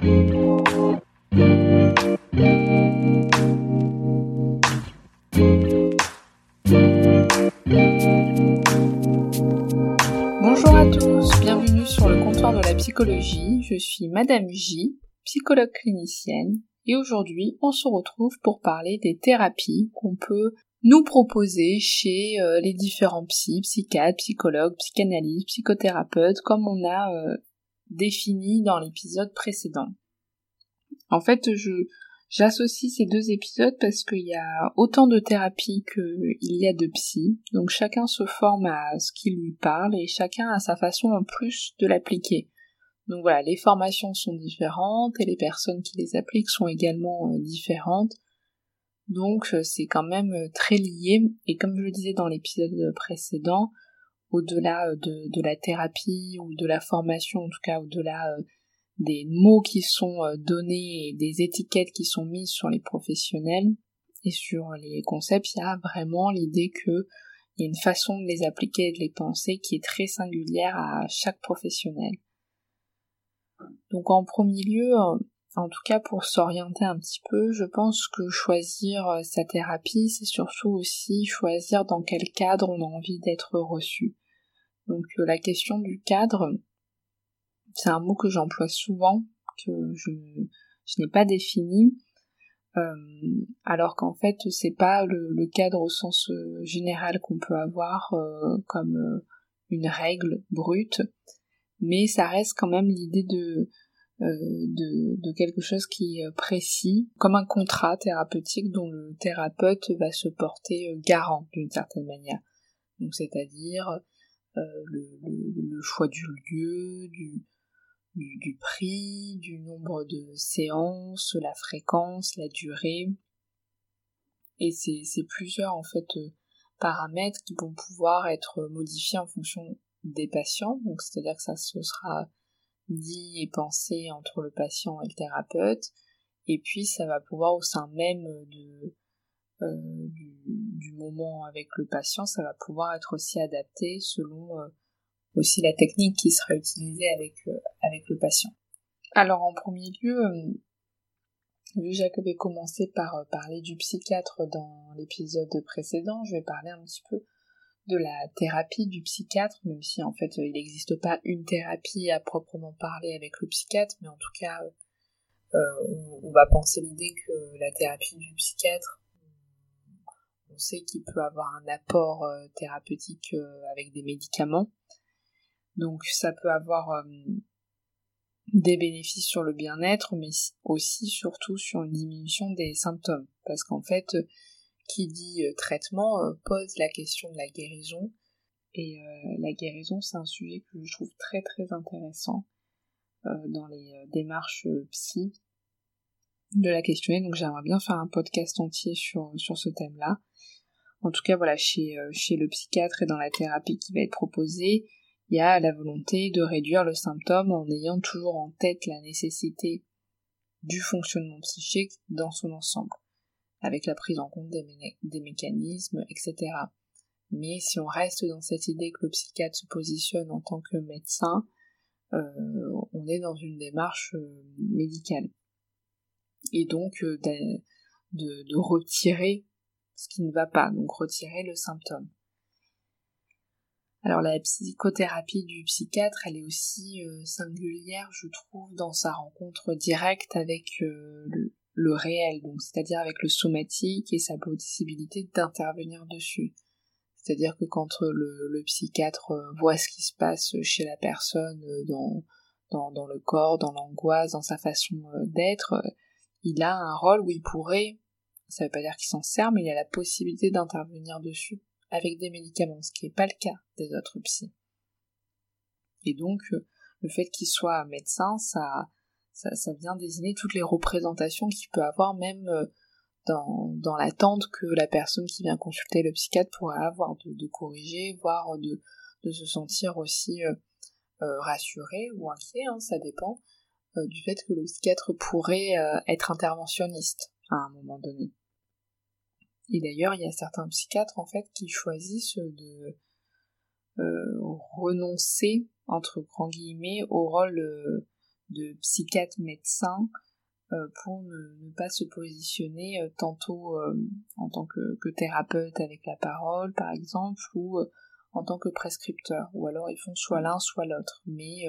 Bonjour à tous, bienvenue sur le comptoir de la psychologie. Je suis Madame J, psychologue clinicienne, et aujourd'hui on se retrouve pour parler des thérapies qu'on peut nous proposer chez euh, les différents psy, psychiatres, psychologues, psychanalystes, psychothérapeutes, comme on a euh, défini dans l'épisode précédent. En fait, je j'associe ces deux épisodes parce qu'il y a autant de thérapies qu'il y a de psy, donc chacun se forme à ce qui lui parle et chacun a sa façon en plus de l'appliquer. Donc voilà, les formations sont différentes et les personnes qui les appliquent sont également euh, différentes. Donc euh, c'est quand même euh, très lié et comme je le disais dans l'épisode précédent, au-delà de, de, la thérapie ou de la formation, en tout cas au-delà des mots qui sont donnés et des étiquettes qui sont mises sur les professionnels et sur les concepts, il y a vraiment l'idée que il y a une façon de les appliquer et de les penser qui est très singulière à chaque professionnel. Donc en premier lieu, euh, en tout cas pour s'orienter un petit peu, je pense que choisir euh, sa thérapie, c'est surtout aussi choisir dans quel cadre on a envie d'être reçu. Donc euh, la question du cadre, c'est un mot que j'emploie souvent, que je, n'ai pas défini, alors qu'en fait c'est pas le, cadre au sens général qu'on peut avoir comme une règle brute, mais ça reste quand même l'idée de, euh, de, de, quelque chose qui est précis, comme un contrat thérapeutique dont le thérapeute va se porter euh, garant d'une certaine manière. Donc c'est-à-dire euh, le, le, choix du lieu, du, prix, du nombre de séances, la fréquence, la durée. Et c'est plusieurs en fait paramètres qui vont pouvoir être modifiés en fonction des patients, donc c'est-à-dire que ça se sera dit et pensé entre le patient et le thérapeute, et puis ça va pouvoir au sein même de, euh, du, moment avec le patient, ça va pouvoir être aussi adapté selon euh, aussi la technique qui sera utilisée avec, euh, avec le patient. Alors en premier lieu, vu que Jacob a commencé par parler du psychiatre dans l'épisode précédent, je vais parler un petit peu de la thérapie du psychiatre, même si en fait il n'existe pas une thérapie à proprement parler avec le psychiatre, mais en tout cas on, va penser l'idée que la thérapie du psychiatre, on sait qu'il peut avoir un apport euh, thérapeutique euh, avec des médicaments, donc ça peut avoir des bénéfices sur le bien-être, mais aussi surtout sur une diminution des symptômes, parce qu'en fait qui dit euh, traitement euh, pose la question de la guérison. Et euh, la guérison, c'est un sujet que je trouve très très intéressant dans les démarches psy de la questionner. Donc j'aimerais bien faire un podcast entier sur, ce thème-là. En tout cas, voilà, chez, chez le psychiatre et dans la thérapie qui va être proposée, il y a la volonté de réduire le symptôme en ayant toujours en tête la nécessité du fonctionnement psychique dans son ensemble avec la prise en compte des, mécanismes, etc. Mais si on reste dans cette idée que le psychiatre se positionne en tant que médecin, euh, on est dans une démarche euh, médicale. Et donc euh, de, retirer ce qui ne va pas, donc retirer le symptôme. Alors la psychothérapie du psychiatre, elle est aussi singulière, je trouve, dans sa rencontre directe avec le, le réel, donc c'est-à-dire avec le somatique et sa possibilité d'intervenir dessus. C'est-à-dire que quand le, psychiatre euh, voit ce qui se passe chez la personne euh, dans, dans, le corps, dans l'angoisse, dans sa façon euh, d'être, il a un rôle où il pourrait, ça veut pas dire qu'il s'en sert, mais il a la possibilité d'intervenir dessus avec des médicaments, ce qui n'est pas le cas des autres psys. Et donc, le fait qu'il soit médecin, ça, ça, vient désigner toutes les représentations qu'il peut avoir, même euh, dans, l'attente que la personne qui vient consulter le psychiatre pourrait avoir, de, corriger, voire de, se sentir aussi euh, euh rassuré ou inquiet, hein, ça dépend, euh, du fait que le psychiatre pourrait être interventionniste à un moment donné. Et d'ailleurs, il y a certains psychiatres en fait qui choisissent de euh, renoncer entre grands guillemets au rôle euh, de psychiatre médecin euh, pour ne, pas se positionner tantôt en tant que, que, thérapeute avec la parole par exemple ou en tant que prescripteur ou alors ils font soit l'un soit l'autre mais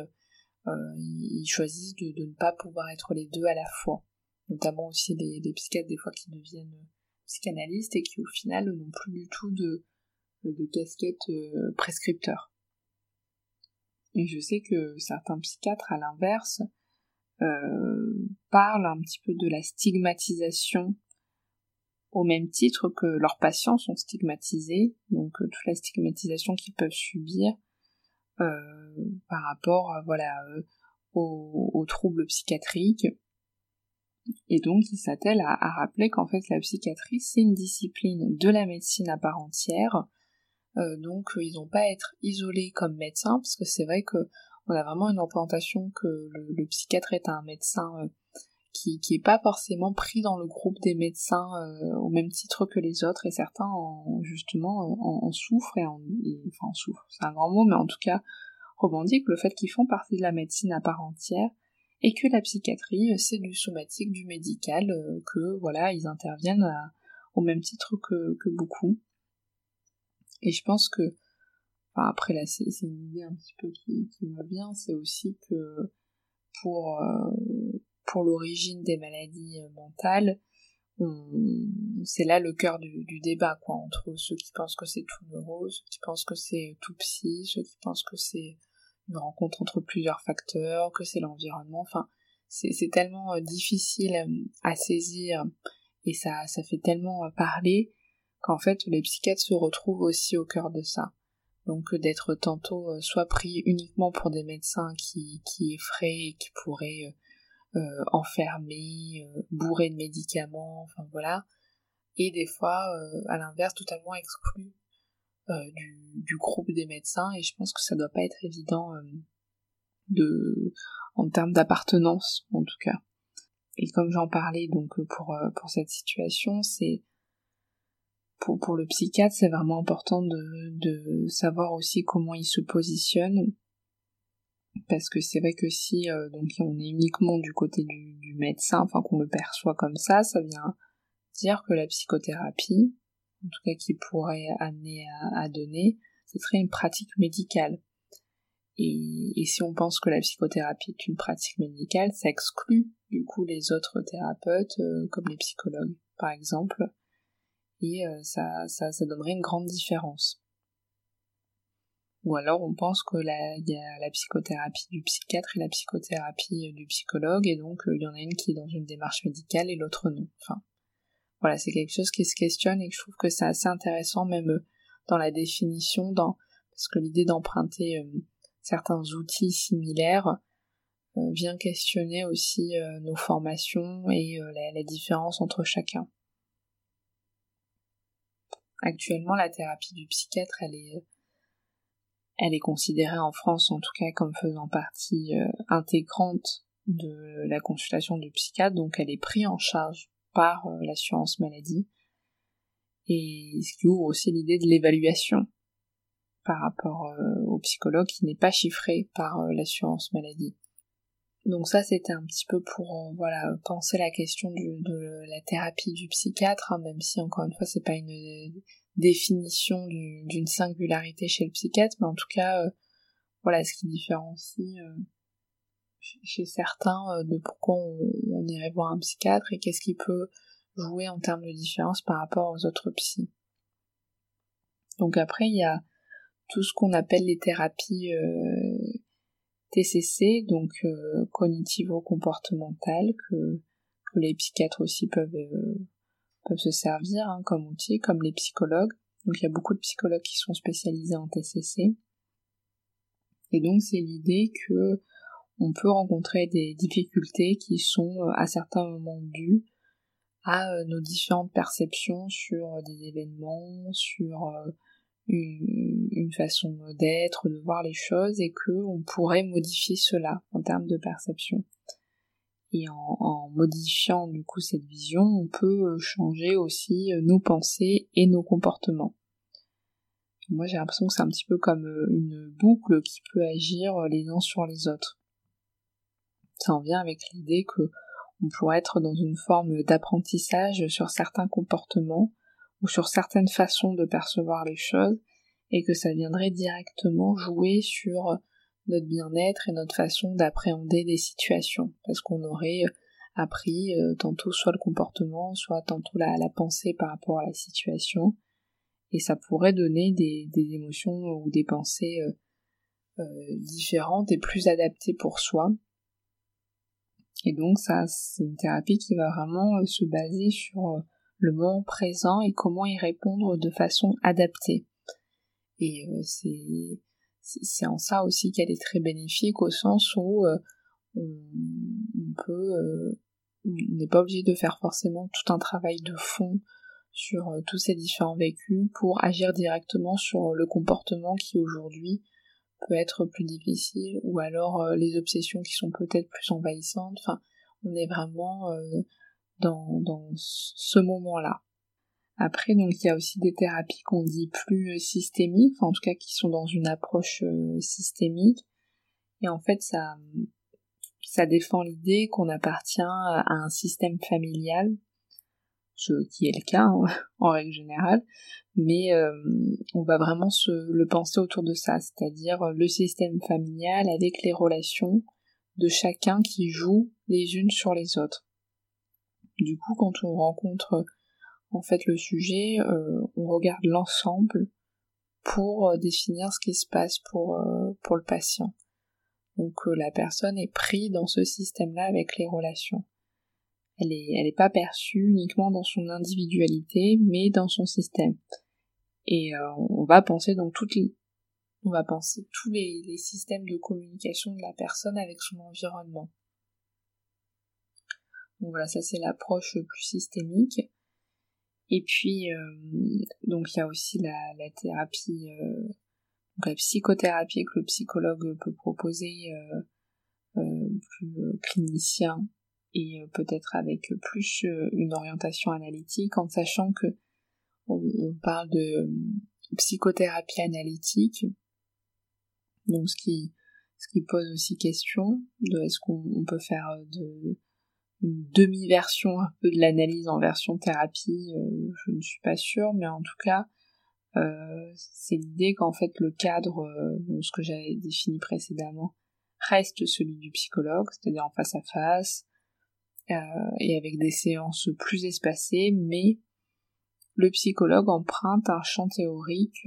ils choisissent de, ne pas pouvoir être les deux à la fois notamment aussi des, psychiatres des fois qui deviennent psychanalystes et qui au final n'ont plus du tout de, casquette euh, prescripteur. Et je sais que certains psychiatres, à l'inverse, euh, parlent un petit peu de la stigmatisation au même titre que leurs patients sont stigmatisés, donc euh, toute la stigmatisation qu'ils peuvent subir par rapport voilà, aux, troubles psychiatriques, et donc, il s'attelle à, rappeler qu'en fait, la psychiatrie, c'est une discipline de la médecine à part entière. Euh, donc, ils n'ont pas à être isolés comme médecins, parce que c'est vrai que on a vraiment une représentation que le, psychiatre est un médecin euh, qui, qui est pas forcément pris dans le groupe des médecins euh, au même titre que les autres, et certains, en, justement, en, souffrent, et, en, enfin, en souffrent, c'est un grand mot, mais en tout cas, revendiquent le fait qu'ils font partie de la médecine à part entière, et que la psychiatrie, euh, c'est du somatique, du médical, euh, que voilà, ils interviennent au même titre que, beaucoup. Et je pense que, enfin après là, c'est une idée un petit peu qui, me vient, c'est aussi que pour, euh, pour l'origine des maladies mentales, c'est là le cœur du, débat, quoi, entre ceux qui pensent que c'est tout neuro, ceux qui pensent que c'est tout psy, ceux qui pensent que c'est une rencontre entre plusieurs facteurs, que c'est l'environnement, enfin, c'est tellement euh, difficile euh, à saisir et ça, fait tellement euh, parler qu'en fait les psychiatres se retrouvent aussi au cœur de ça. Donc d'être tantôt soit pris uniquement pour des médecins qui effraient et qui pourraient enfermer, bourrer de médicaments, enfin voilà, et des fois à l'inverse totalement exclus euh, du, groupe des médecins. Et je pense que ça doit pas être évident euh, de en termes d'appartenance en tout cas. Et comme j'en parlais donc euh, pour cette situation, c'est pour, pour le psychiatre, c'est vraiment important de, de savoir aussi comment il se positionne parce que c'est vrai que si donc on est uniquement du côté du, médecin, enfin qu'on le perçoit comme ça, ça vient dire que la psychothérapie, en tout cas qui pourrait amener à, donner, ce serait une pratique médicale. Et, si on pense que la psychothérapie est une pratique médicale, ça exclut du coup les autres thérapeutes, euh, comme les psychologues par exemple, et euh, ça, ça, ça, donnerait une grande différence. Ou alors on pense que il y a la psychothérapie du psychiatre et la psychothérapie du psychologue, et donc euh, il y en a une qui est dans une démarche médicale et l'autre non. Enfin, voilà, c'est quelque chose qui se questionne et que je trouve que c'est assez intéressant même euh, dans la définition, dans parce que l'idée d'emprunter euh, certains outils similaires euh, vient questionner aussi nos formations et la, différence entre chacun. Actuellement, la thérapie du psychiatre, elle est, elle est considérée en France, en tout cas, comme faisant partie intégrante de la consultation du psychiatre, donc elle est prise en charge par euh, l'assurance maladie. Et ce qui ouvre aussi l'idée de l'évaluation par rapport euh, au psychologue qui n'est pas chiffré par euh, l'assurance maladie. Donc ça c'était un petit peu pour voilà penser la question de la thérapie du psychiatre, hein, même si encore une fois c'est pas une définition d'une singularité chez le psychiatre, mais en tout cas voilà ce qui différencie chez certains euh, de pourquoi on, irait voir un psychiatre et qu'est-ce qui peut jouer en termes de différence par rapport aux autres psys. Donc après, il y a tout ce qu'on appelle les thérapies euh, TCC, donc euh, cognitivo-comportementales, que, les psychiatres aussi peuvent, peuvent se servir hein, comme outil, comme les psychologues. Donc il y a beaucoup de psychologues qui sont spécialisés en TCC. Et donc c'est l'idée que on peut rencontrer des difficultés qui sont à certains moments dues à nos différentes perceptions sur des événements, sur une, façon d'être, de voir les choses, et que on pourrait modifier cela en termes de perception. Et en, modifiant du coup cette vision, on peut changer aussi nos pensées et nos comportements. Moi j'ai l'impression que c'est un petit peu comme une boucle qui peut agir les uns sur les autres. Ça en vient avec l'idée que on pourrait être dans une forme d'apprentissage sur certains comportements ou sur certaines façons de percevoir les choses et que ça viendrait directement jouer sur notre bien-être et notre façon d'appréhender des situations. Parce qu'on aurait appris euh, tantôt soit le comportement soit tantôt la, pensée par rapport à la situation. Et ça pourrait donner des, émotions ou des pensées euh, euh, différentes et plus adaptées pour soi. Et donc ça c'est une thérapie qui va vraiment se baser sur le moment présent et comment y répondre de façon adaptée. Et euh, c'est c'est en ça aussi qu'elle est très bénéfique au sens où euh, on, peut euh, n'est pas obligé de faire forcément tout un travail de fond sur tous ces différents vécus pour agir directement sur le comportement qui aujourd'hui peut être plus difficile ou alors les obsessions qui sont peut-être plus envahissantes. Enfin, on est vraiment dans, dans ce moment-là. Après, donc il y a aussi des thérapies qu'on dit plus euh, systémiques, en tout cas qui sont dans une approche euh, systémique. Et en fait, ça, ça défend l'idée qu'on appartient à un système familial, ce qui est le cas hein, en règle générale, mais euh, on va vraiment se le penser autour de ça, c'est-à-dire le système familial avec les relations de chacun qui joue les unes sur les autres. Du coup, quand on rencontre en fait le sujet, euh, on regarde l'ensemble pour euh, définir ce qui se passe pour, euh, pour le patient. Donc la personne est prise dans ce système-là avec les relations. Elle est, elle est pas perçue uniquement dans son individualité, mais dans son système. Et on va penser donc toutes les, on va penser tous les, les systèmes de communication de la personne avec son environnement. Donc voilà, ça c'est l'approche plus systémique. Et puis, euh, donc il y a aussi la, la thérapie, euh, la psychothérapie que le psychologue peut proposer euh plus clinicien et peut-être avec plus une orientation analytique en sachant que on, on parle de psychothérapie analytique, donc ce qui ce qui pose aussi question de est-ce qu'on peut faire de une demi-version un peu de l'analyse en version thérapie, euh, je ne suis pas sûre, mais en tout cas, euh, c'est l'idée qu'en fait le cadre, euh, ce que j'avais défini précédemment, reste celui du psychologue, c'est-à-dire en face à face, et avec des séances plus espacées, mais le psychologue emprunte un champ théorique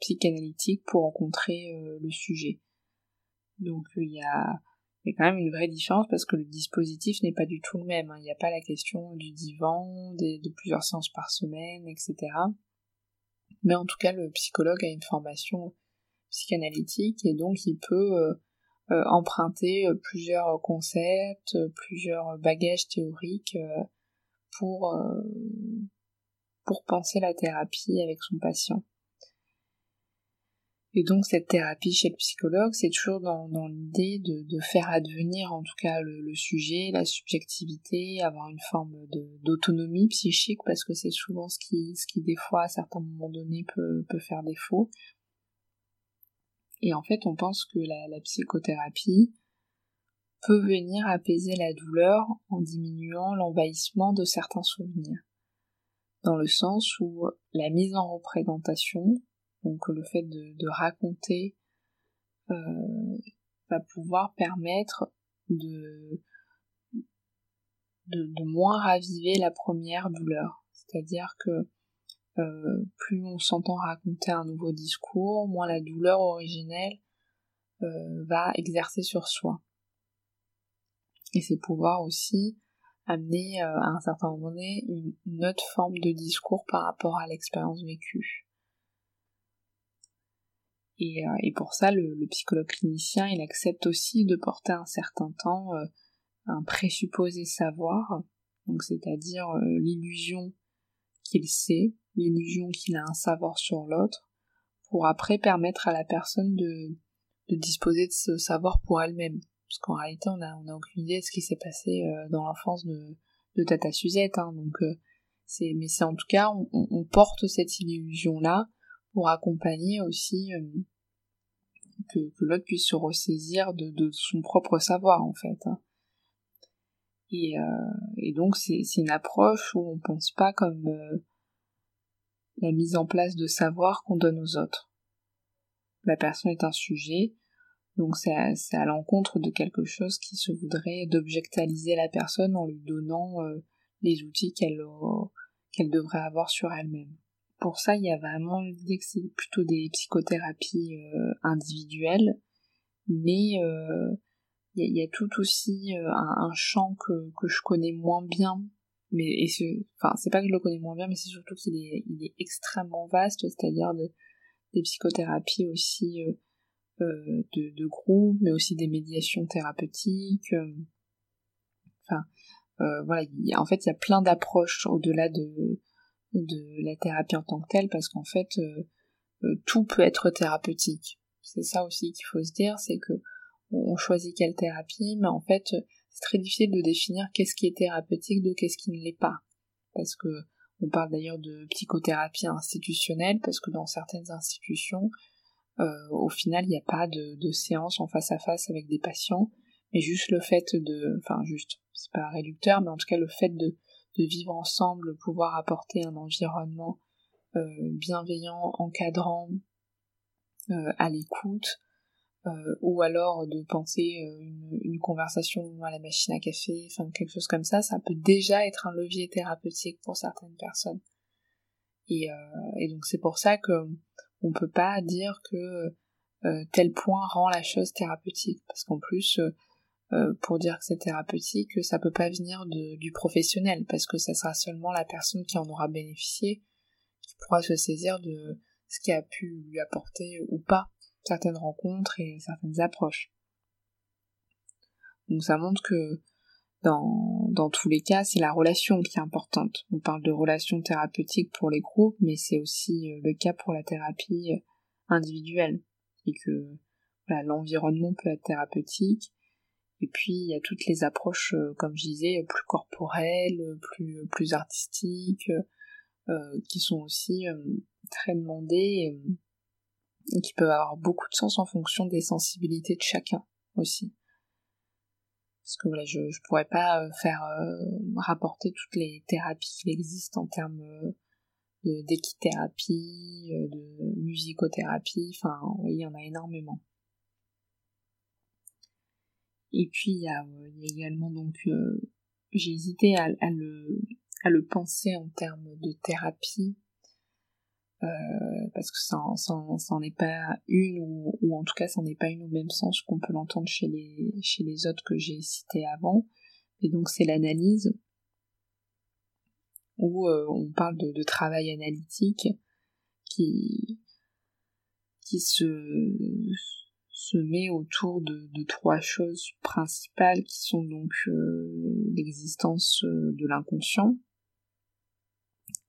psychanalytique pour rencontrer le sujet. Donc il y a il y a quand même une vraie différence parce que le dispositif n'est pas du tout le même. Hein. Il n'y a pas la question du divan, de plusieurs séances par semaine, etc. Mais en tout cas, le psychologue a une formation psychanalytique et donc il peut euh, euh, emprunter euh, plusieurs concepts, plusieurs bagages théoriques pour, pour penser la thérapie avec son patient. Et donc cette thérapie chez le psychologue, c'est toujours dans, l'idée de, faire advenir en tout cas le, sujet, la subjectivité, avoir une forme d'autonomie psychique, parce que c'est souvent ce qui, ce qui des fois à certains moments donnés peut, faire défaut. Et en fait on pense que la psychothérapie peut venir apaiser la douleur en diminuant l'envahissement de certains souvenirs. Dans le sens où la mise en représentation donc le fait de, raconter euh, va pouvoir permettre de, moins raviver la première douleur. C'est-à-dire que euh, plus on s'entend raconter un nouveau discours, moins la douleur originelle euh, va exercer sur soi. Et c'est pouvoir aussi amener à un certain moment donné une autre forme de discours par rapport à l'expérience vécue. Et, et pour ça, le, le, psychologue clinicien, il accepte aussi de porter un certain temps un présupposé savoir, donc c'est-à-dire l'illusion qu'il sait, l'illusion qu'il a un savoir sur l'autre, pour après permettre à la personne de, de disposer de ce savoir pour elle-même. Parce qu'en réalité, on a, on a aucune idée de ce qui s'est passé euh, dans l'enfance de, de Tata Suzette, hein, donc euh, c'est, mais c'est en tout cas, on, on porte cette illusion-là pour accompagner aussi euh, que, que l'autre puisse se ressaisir de, son propre savoir en fait. Hein. Et, et, donc c'est, une approche où on pense pas comme la mise en place de savoir qu'on donne aux autres. La personne est un sujet, donc c'est à, l'encontre de quelque chose qui se voudrait d'objectaliser la personne en lui donnant euh, les outils qu'elle qu'elle devrait avoir sur elle-même. Pour ça, il y a vraiment l'idée que c'est plutôt des psychothérapies euh, individuelles, mais euh, il y, a, tout aussi un, champ que, que je connais moins bien. Mais enfin c'est pas que je le connais moins bien mais c'est surtout qu'il est il est extrêmement vaste c'est-à-dire de, des psychothérapies aussi euh, euh de, de groupe mais aussi des médiations thérapeutiques euh, euh, voilà en fait il y a plein d'approches au-delà de de la thérapie en tant que telle parce qu'en fait tout peut être thérapeutique c'est ça aussi qu'il faut se dire c'est que on choisit quelle thérapie mais en fait c'est très difficile de définir qu'est-ce qui est thérapeutique de qu'est-ce qui ne l'est pas. Parce que on parle d'ailleurs de psychothérapie institutionnelle, parce que dans certaines institutions, euh, au final, il n'y a pas de, de, séance en face à face avec des patients, mais juste le fait de, enfin juste, c'est pas réducteur, mais en tout cas le fait de, de vivre ensemble, pouvoir apporter un environnement euh, bienveillant, encadrant, euh, à l'écoute, euh, ou alors de penser une, conversation à la machine à café, enfin quelque chose comme ça, ça peut déjà être un levier thérapeutique pour certaines personnes. Et, et donc c'est pour ça que on peut pas dire que tel point rend la chose thérapeutique, parce qu'en plus pour dire que c'est thérapeutique, ça peut pas venir de, du professionnel, parce que ça sera seulement la personne qui en aura bénéficié qui pourra se saisir de ce qui a pu lui apporter ou pas certaines rencontres et certaines approches. Donc ça montre que dans, dans tous les cas, c'est la relation qui est importante. On parle de relation thérapeutique pour les groupes, mais c'est aussi euh, le cas pour la thérapie euh, individuelle. Et que l'environnement peut être thérapeutique. Et puis il y a toutes les approches, euh, comme je disais, plus corporelles, plus, plus artistiques, euh, qui sont aussi très demandées et qui peuvent avoir beaucoup de sens en fonction des sensibilités de chacun aussi. Parce que voilà, je, je pourrais pas euh, faire euh, rapporter toutes les thérapies qui existent en termes euh, d'équithérapie, de musicothérapie, enfin oui, il y en a énormément. Et puis il y a, a également donc j'ai hésité à, le à le penser en termes de thérapie euh, parce que ça, ça, n'est pas une ou, en tout cas ça n'est pas une au même sens qu'on peut l'entendre chez les chez les autres que j'ai cités avant. Et donc c'est l'analyse où euh, on parle de, de, travail analytique qui qui se se met autour de, trois choses principales qui sont donc euh, l'existence de l'inconscient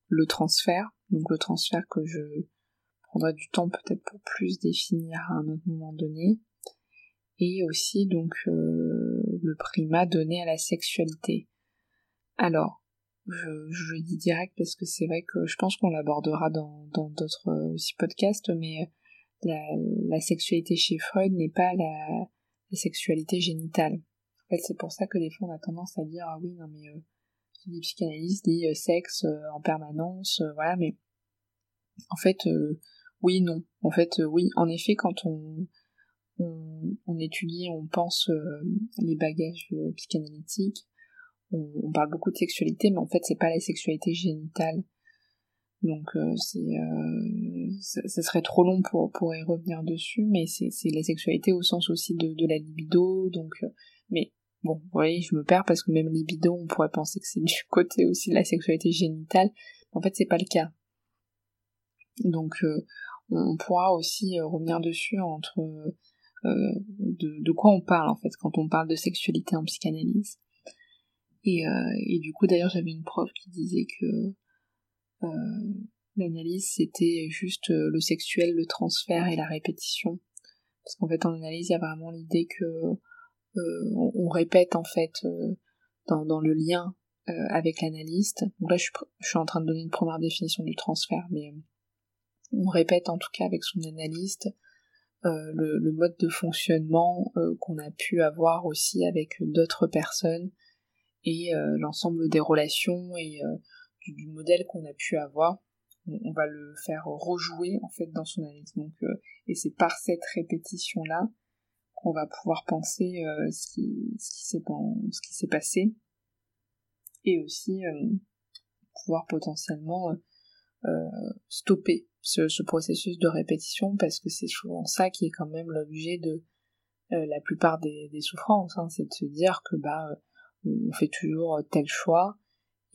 le transfert donc le transfert que je prendrai du temps peut-être pour plus définir à un autre moment donné, et aussi donc euh, le primat donné à la sexualité. Alors, je, je dis direct parce que c'est vrai que je pense qu'on l'abordera dans d'autres euh, aussi podcasts, mais la, sexualité chez Freud n'est pas la, sexualité génitale. En fait, c'est pour ça que des fois on a tendance à dire ah oui non mais euh, les psychanalystes dit sexe euh, en permanence, euh, voilà, mais en fait, euh, oui, non. En fait, oui, en effet, quand on, on, étudie, on pense les bagages psychanalytiques, on, parle beaucoup de sexualité, mais en fait, c'est pas la sexualité génitale. Donc, c'est, ça, serait trop long pour, pour y revenir dessus, mais c'est, la sexualité au sens aussi de, de la libido, donc, mais Bon, vous voyez, je me perds parce que même libido, on pourrait penser que c'est du côté aussi de la sexualité génitale. En fait, c'est pas le cas. Donc, euh, on, pourra aussi revenir dessus entre de, de, quoi on parle en fait quand on parle de sexualité en psychanalyse. Et, et du coup d'ailleurs j'avais une prof qui disait que l'analyse c'était juste le sexuel, le transfert et la répétition. Parce qu'en fait en analyse il y a vraiment l'idée que on, on, répète en fait dans, dans le lien euh, avec l'analyste. Donc là, je suis, je suis, en train de donner une première définition du transfert, mais euh, on répète en tout cas avec son analyste euh, le, le, mode de fonctionnement qu'on a pu avoir aussi avec d'autres personnes et l'ensemble des relations et du, du, modèle qu'on a pu avoir. On, va le faire rejouer en fait dans son analyse. Donc, et c'est par cette répétition là qu'on va pouvoir penser ce qui, ce qui s'est passé et aussi euh, pouvoir potentiellement euh, euh, stopper ce, processus de répétition parce que c'est souvent ça qui est quand même l'objet de la plupart des, souffrances, hein, c'est de se dire que bah on fait toujours tel choix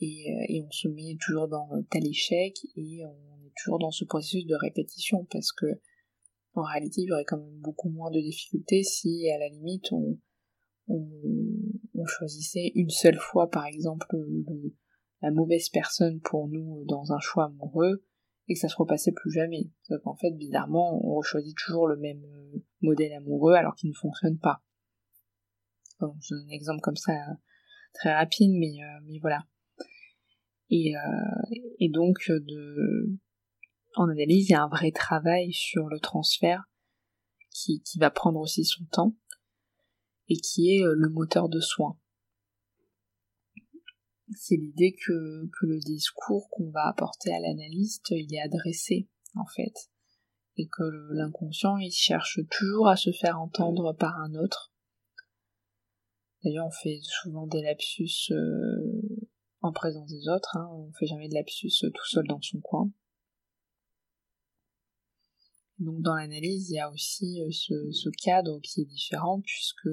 et, et, on se met toujours dans tel échec et on est toujours dans ce processus de répétition parce que en réalité il y aurait quand même beaucoup moins de difficultés si à la limite on, on, choisissait une seule fois, par exemple, la mauvaise personne pour nous dans un choix amoureux, et que ça se repassait plus jamais. Parce qu'en fait, bizarrement, on choisit toujours le même euh, modèle amoureux alors qu'il ne fonctionne pas. Je donne un exemple comme ça très rapide, euh, mais voilà. Et, euh, et donc, de, en analyse, il y a un vrai travail sur le transfert qui, qui va prendre aussi son temps et qui est euh, le moteur de soins. C'est l'idée que, que le discours qu'on va apporter à l'analyste, il est adressé, en fait, et que l'inconscient, il cherche toujours à se faire entendre par un autre. D'ailleurs, on fait souvent des lapsus euh, en présence des autres, hein. on fait jamais de lapsus euh, tout seul dans son coin. Donc dans l'analyse, il y a aussi euh, ce, cadre qui est différent puisque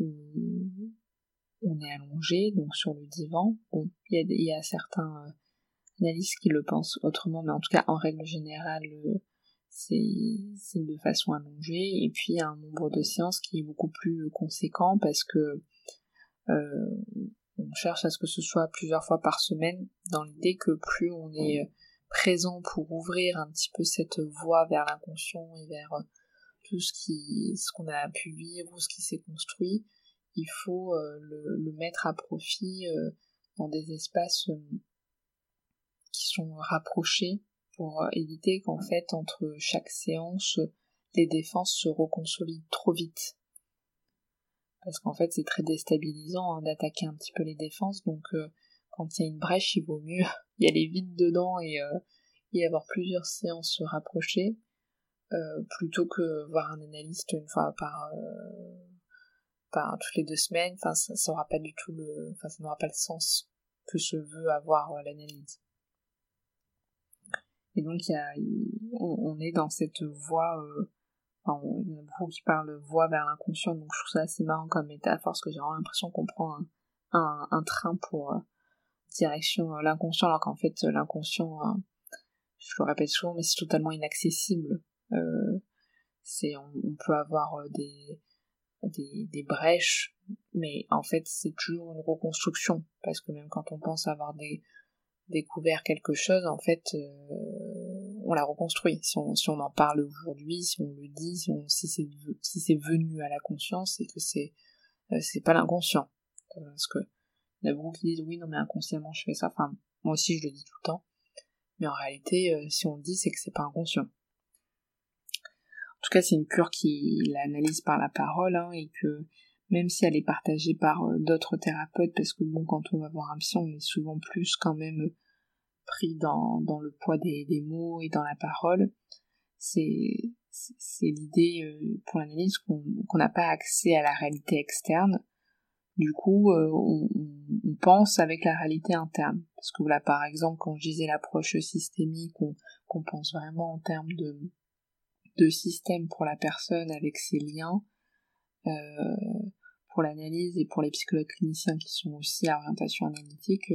on, est allongé donc sur le divan. Bon, il y a, certains euh, analystes qui le pensent autrement, mais en tout cas en règle générale, euh, c'est de façon allongée. Et puis il y a un nombre de séances qui est beaucoup plus conséquent parce que on cherche à ce que ce soit plusieurs fois par semaine dans l'idée que plus on est présent pour ouvrir un petit peu cette voie vers l'inconscient et vers euh, tout ce qui ce qu'on a pu vivre ou ce qui s'est construit il faut euh, le, mettre à profit euh, dans des espaces qui sont rapprochés pour éviter qu'en fait entre chaque séance les défenses se reconsolident trop vite parce qu'en fait c'est très déstabilisant hein, d'attaquer un petit peu les défenses donc quand il y a une brèche, il vaut mieux y aller vite dedans et, euh, y avoir plusieurs séances se rapprocher, euh, plutôt que voir un analyste une fois par, euh, toutes les deux semaines. Enfin, ça, n'aura pas du tout le, enfin, ça n'aura pas le sens que se veut avoir l'analyse. Et donc, on, est dans cette voie, il y en a beaucoup qui parlent voie vers l'inconscient, donc je trouve ça assez marrant comme métaphore, parce que j'ai vraiment l'impression qu'on prend un, train pour, direction euh, l'inconscient, alors qu'en fait euh, l'inconscient, je le répète souvent, mais c'est totalement inaccessible. Euh, c'est on, peut avoir des, des, brèches, mais en fait c'est toujours une reconstruction parce que même quand on pense avoir découvert quelque chose, en fait, on l'a reconstruit. Si on, si on en parle aujourd'hui, si on le dit, si, si c'est venu à la conscience, c'est que c'est c'est pas l'inconscient, parce que il y a beaucoup qui disent oui, non, mais inconsciemment je fais ça. Enfin, moi aussi je le dis tout le temps. Mais en réalité, euh, si on le dit, c'est que c'est pas inconscient. En tout cas, c'est une cure qui l'analyse par la parole, hein, et que même si elle est partagée par euh, d'autres thérapeutes, parce que bon, quand on va voir un psy, on est souvent plus quand même pris dans, dans le poids des, mots et dans la parole. C'est l'idée euh, pour l'analyse qu'on n'a pas accès à la réalité externe, du coup, euh, on, pense avec la réalité interne. Parce que là, par exemple, quand je disais l'approche systémique, on, pense vraiment en termes de, de système pour la personne avec ses liens, euh, pour l'analyse et pour les psychologues cliniciens qui sont aussi à orientation analytique,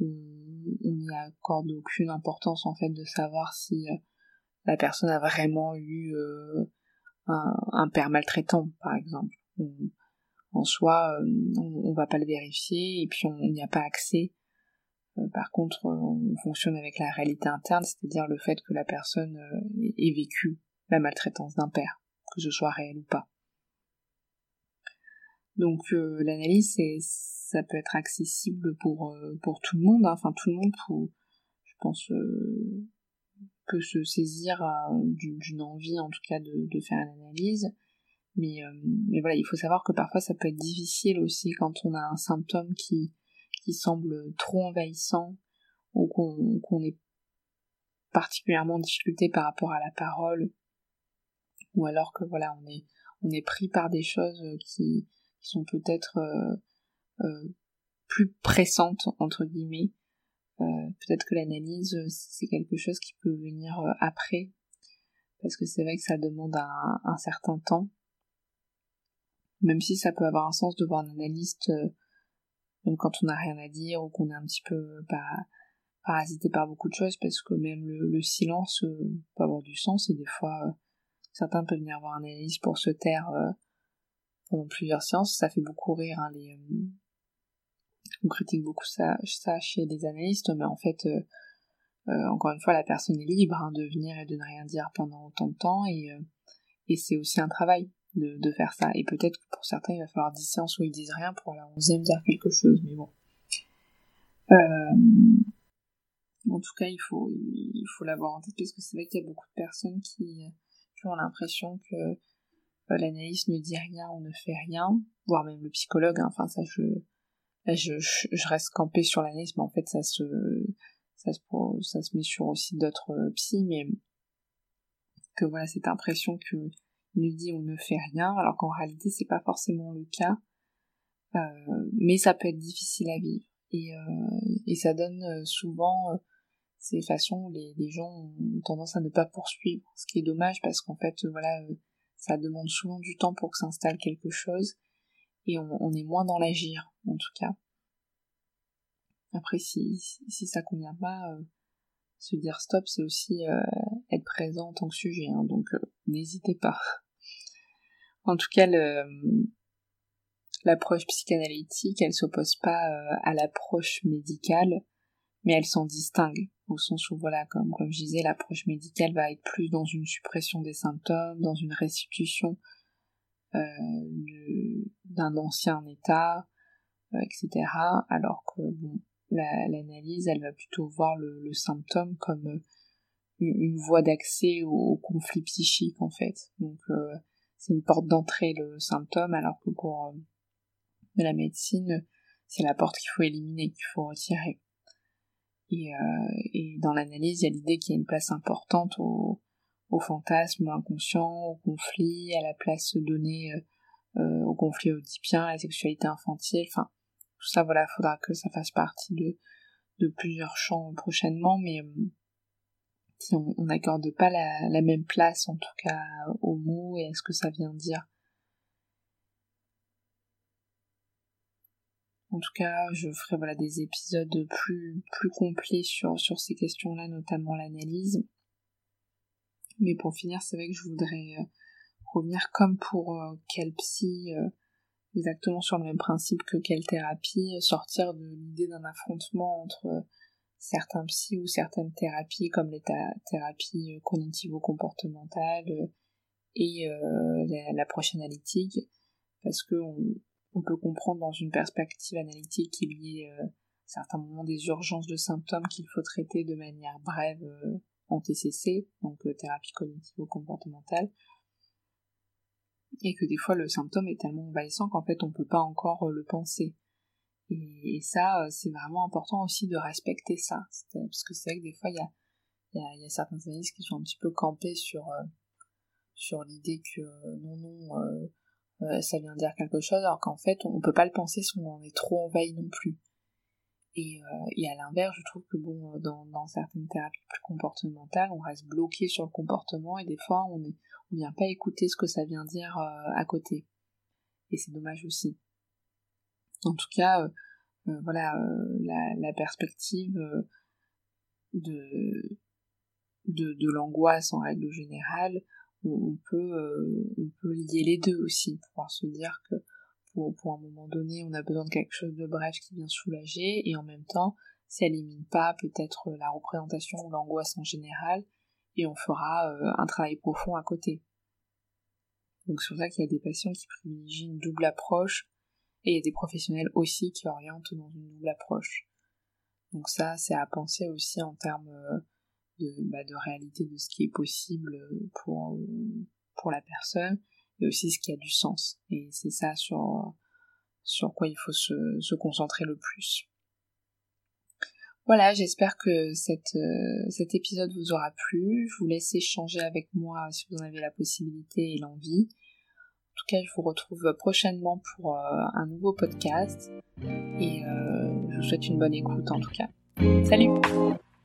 on n'y accorde aucune importance en fait de savoir si la personne a vraiment eu un, un, père maltraitant, par exemple. en soi, on, on, va pas le vérifier et puis on n'y a pas accès. par contre, on fonctionne avec la réalité interne, c'est-à-dire le fait que la personne ait vécu la maltraitance d'un père, que ce soit réel ou pas. Donc euh, l'analyse, ça peut être accessible pour euh, pour tout le monde. Hein. Enfin tout le monde, je pense, euh, peut se saisir d'une envie, en tout cas, de, de faire une analyse. Mais, mais voilà, il faut savoir que parfois ça peut être difficile aussi quand on a un symptôme qui qui semble trop envahissant ou qu'on qu'on est particulièrement en difficulté par rapport à la parole ou alors que voilà on est on est pris par des choses qui sont peut-être euh, euh, plus pressantes entre guillemets. Euh, peut-être que l'analyse c'est quelque chose qui peut venir après parce que c'est vrai que ça demande un, certain temps même si ça peut avoir un sens de voir un analyste même quand on n'a rien à dire ou qu'on est un petit peu parasité par beaucoup de choses parce que même le, silence peut avoir du sens et des fois certains peuvent venir voir un analyste pour se taire pendant plusieurs séances. Ça fait beaucoup rire. Hein, les, euh, on critique beaucoup ça, chez les analystes, mais en fait, euh, euh, encore une fois, la personne est libre hein, de venir et de ne rien dire pendant autant de temps, et, et c'est aussi un travail de, de faire ça. Et peut-être que pour certains, il va falloir 10 séances où ils disent rien pour la 11 dire quelque chose, mais bon. en tout cas, il faut, il faut l'avoir en tête parce que c'est vrai qu'il y a beaucoup de personnes qui, qui ont l'impression que euh, l'analyste ne dit rien, on ne fait rien, voire même le psychologue, hein, enfin ça je, je, je, reste campé sur l'analyse, mais en fait ça se, ça se, ça se met sur aussi d'autres euh, psy, mais que voilà cette impression que ne dit on ne fait rien, alors qu'en réalité c'est pas forcément le cas, euh, mais ça peut être difficile à vivre. Et, euh, et ça donne euh, souvent euh, ces façons où les, les, gens ont tendance à ne pas poursuivre, ce qui est dommage parce qu'en fait voilà ça demande souvent du temps pour que s'installe quelque chose et on, est moins dans l'agir en tout cas. Après si, ça convient pas, euh, se dire stop c'est aussi euh, être présent en tant que sujet, hein, donc euh, n'hésitez pas. En tout cas l'approche psychanalytique elle s'oppose pas à l'approche médicale mais elle s'en distingue au sens où voilà, comme, comme je disais, l'approche médicale va être plus dans une suppression des symptômes, dans une restitution euh, d'un ancien état, euh, etc. Alors que bon, l'analyse, elle va plutôt voir le, symptôme comme euh, une, voie d'accès au, conflit psychique en fait. Donc c'est une porte d'entrée le symptôme, alors que pour la médecine, c'est la porte qu'il faut éliminer, qu'il faut retirer. Et, euh, et dans l'analyse, il y a l'idée qu'il y a une place importante au, au fantasme inconscient, au conflit, à la place donnée euh, euh, au conflit oedipien, à la sexualité infantile, enfin, tout ça, voilà, faudra que ça fasse partie de, de plusieurs champs prochainement, mais si on n'accorde pas la, la, même place, en tout cas, aux mots et à ce que ça vient dire, En tout cas, je ferai voilà des épisodes plus complets sur ces questions-là, notamment l'analyse. Mais pour finir, c'est vrai que je voudrais euh, revenir comme pour euh, quelle psy, euh, exactement sur le même principe que quelle thérapie, sortir de l'idée d'un affrontement entre certains psys ou certaines thérapies comme les thérapies cognitivo-comportementales et l'approche analytique, parce que peut comprendre dans une perspective analytique qu'il y ait euh, certains moments des urgences de symptômes qu'il faut traiter de manière brève euh, en TCC, donc euh, thérapie cognitivo-comportementale, et que des fois le symptôme est tellement envahissant qu'en fait on peut pas encore le penser. Et, ça, c'est vraiment important aussi de respecter ça, parce que c'est vrai que des fois il y a, certains analystes qui sont un petit peu campés sur l'idée que non non euh, ça vient dire quelque chose, alors qu'en fait, on, peut pas le penser si on en est trop envahi non plus. Et, euh, et à l'inverse, je trouve que bon, dans, dans, certaines thérapies plus comportementales, on reste bloqué sur le comportement et des fois, on est, on vient pas écouter ce que ça vient dire euh, à côté. Et c'est dommage aussi. En tout cas, voilà, la, la, perspective de de, de l'angoisse en règle générale, on, peut, euh, on peut lier les deux aussi, pouvoir se dire que pour, pour un moment donné, on a besoin de quelque chose de bref qui vient soulager, et en même temps, ça élimine pas peut-être la représentation ou l'angoisse en général, et on fera euh, un travail profond à côté. Donc c'est pour ça qu'il y a des patients qui privilégient une double approche, et il y a des professionnels aussi qui orientent dans une double approche. Donc ça, c'est à penser aussi en termes euh, de, bah, de réalité de ce qui est possible pour, pour la personne, et aussi ce qui a du sens. Et c'est ça sur, sur quoi il faut se, concentrer le plus. Voilà, j'espère que cette, euh, cet épisode vous aura plu. Je vous laisse échanger avec moi si vous en avez la possibilité et l'envie. En tout cas, je vous retrouve prochainement pour euh, un nouveau podcast. Et euh, je vous souhaite une bonne écoute en tout cas. Salut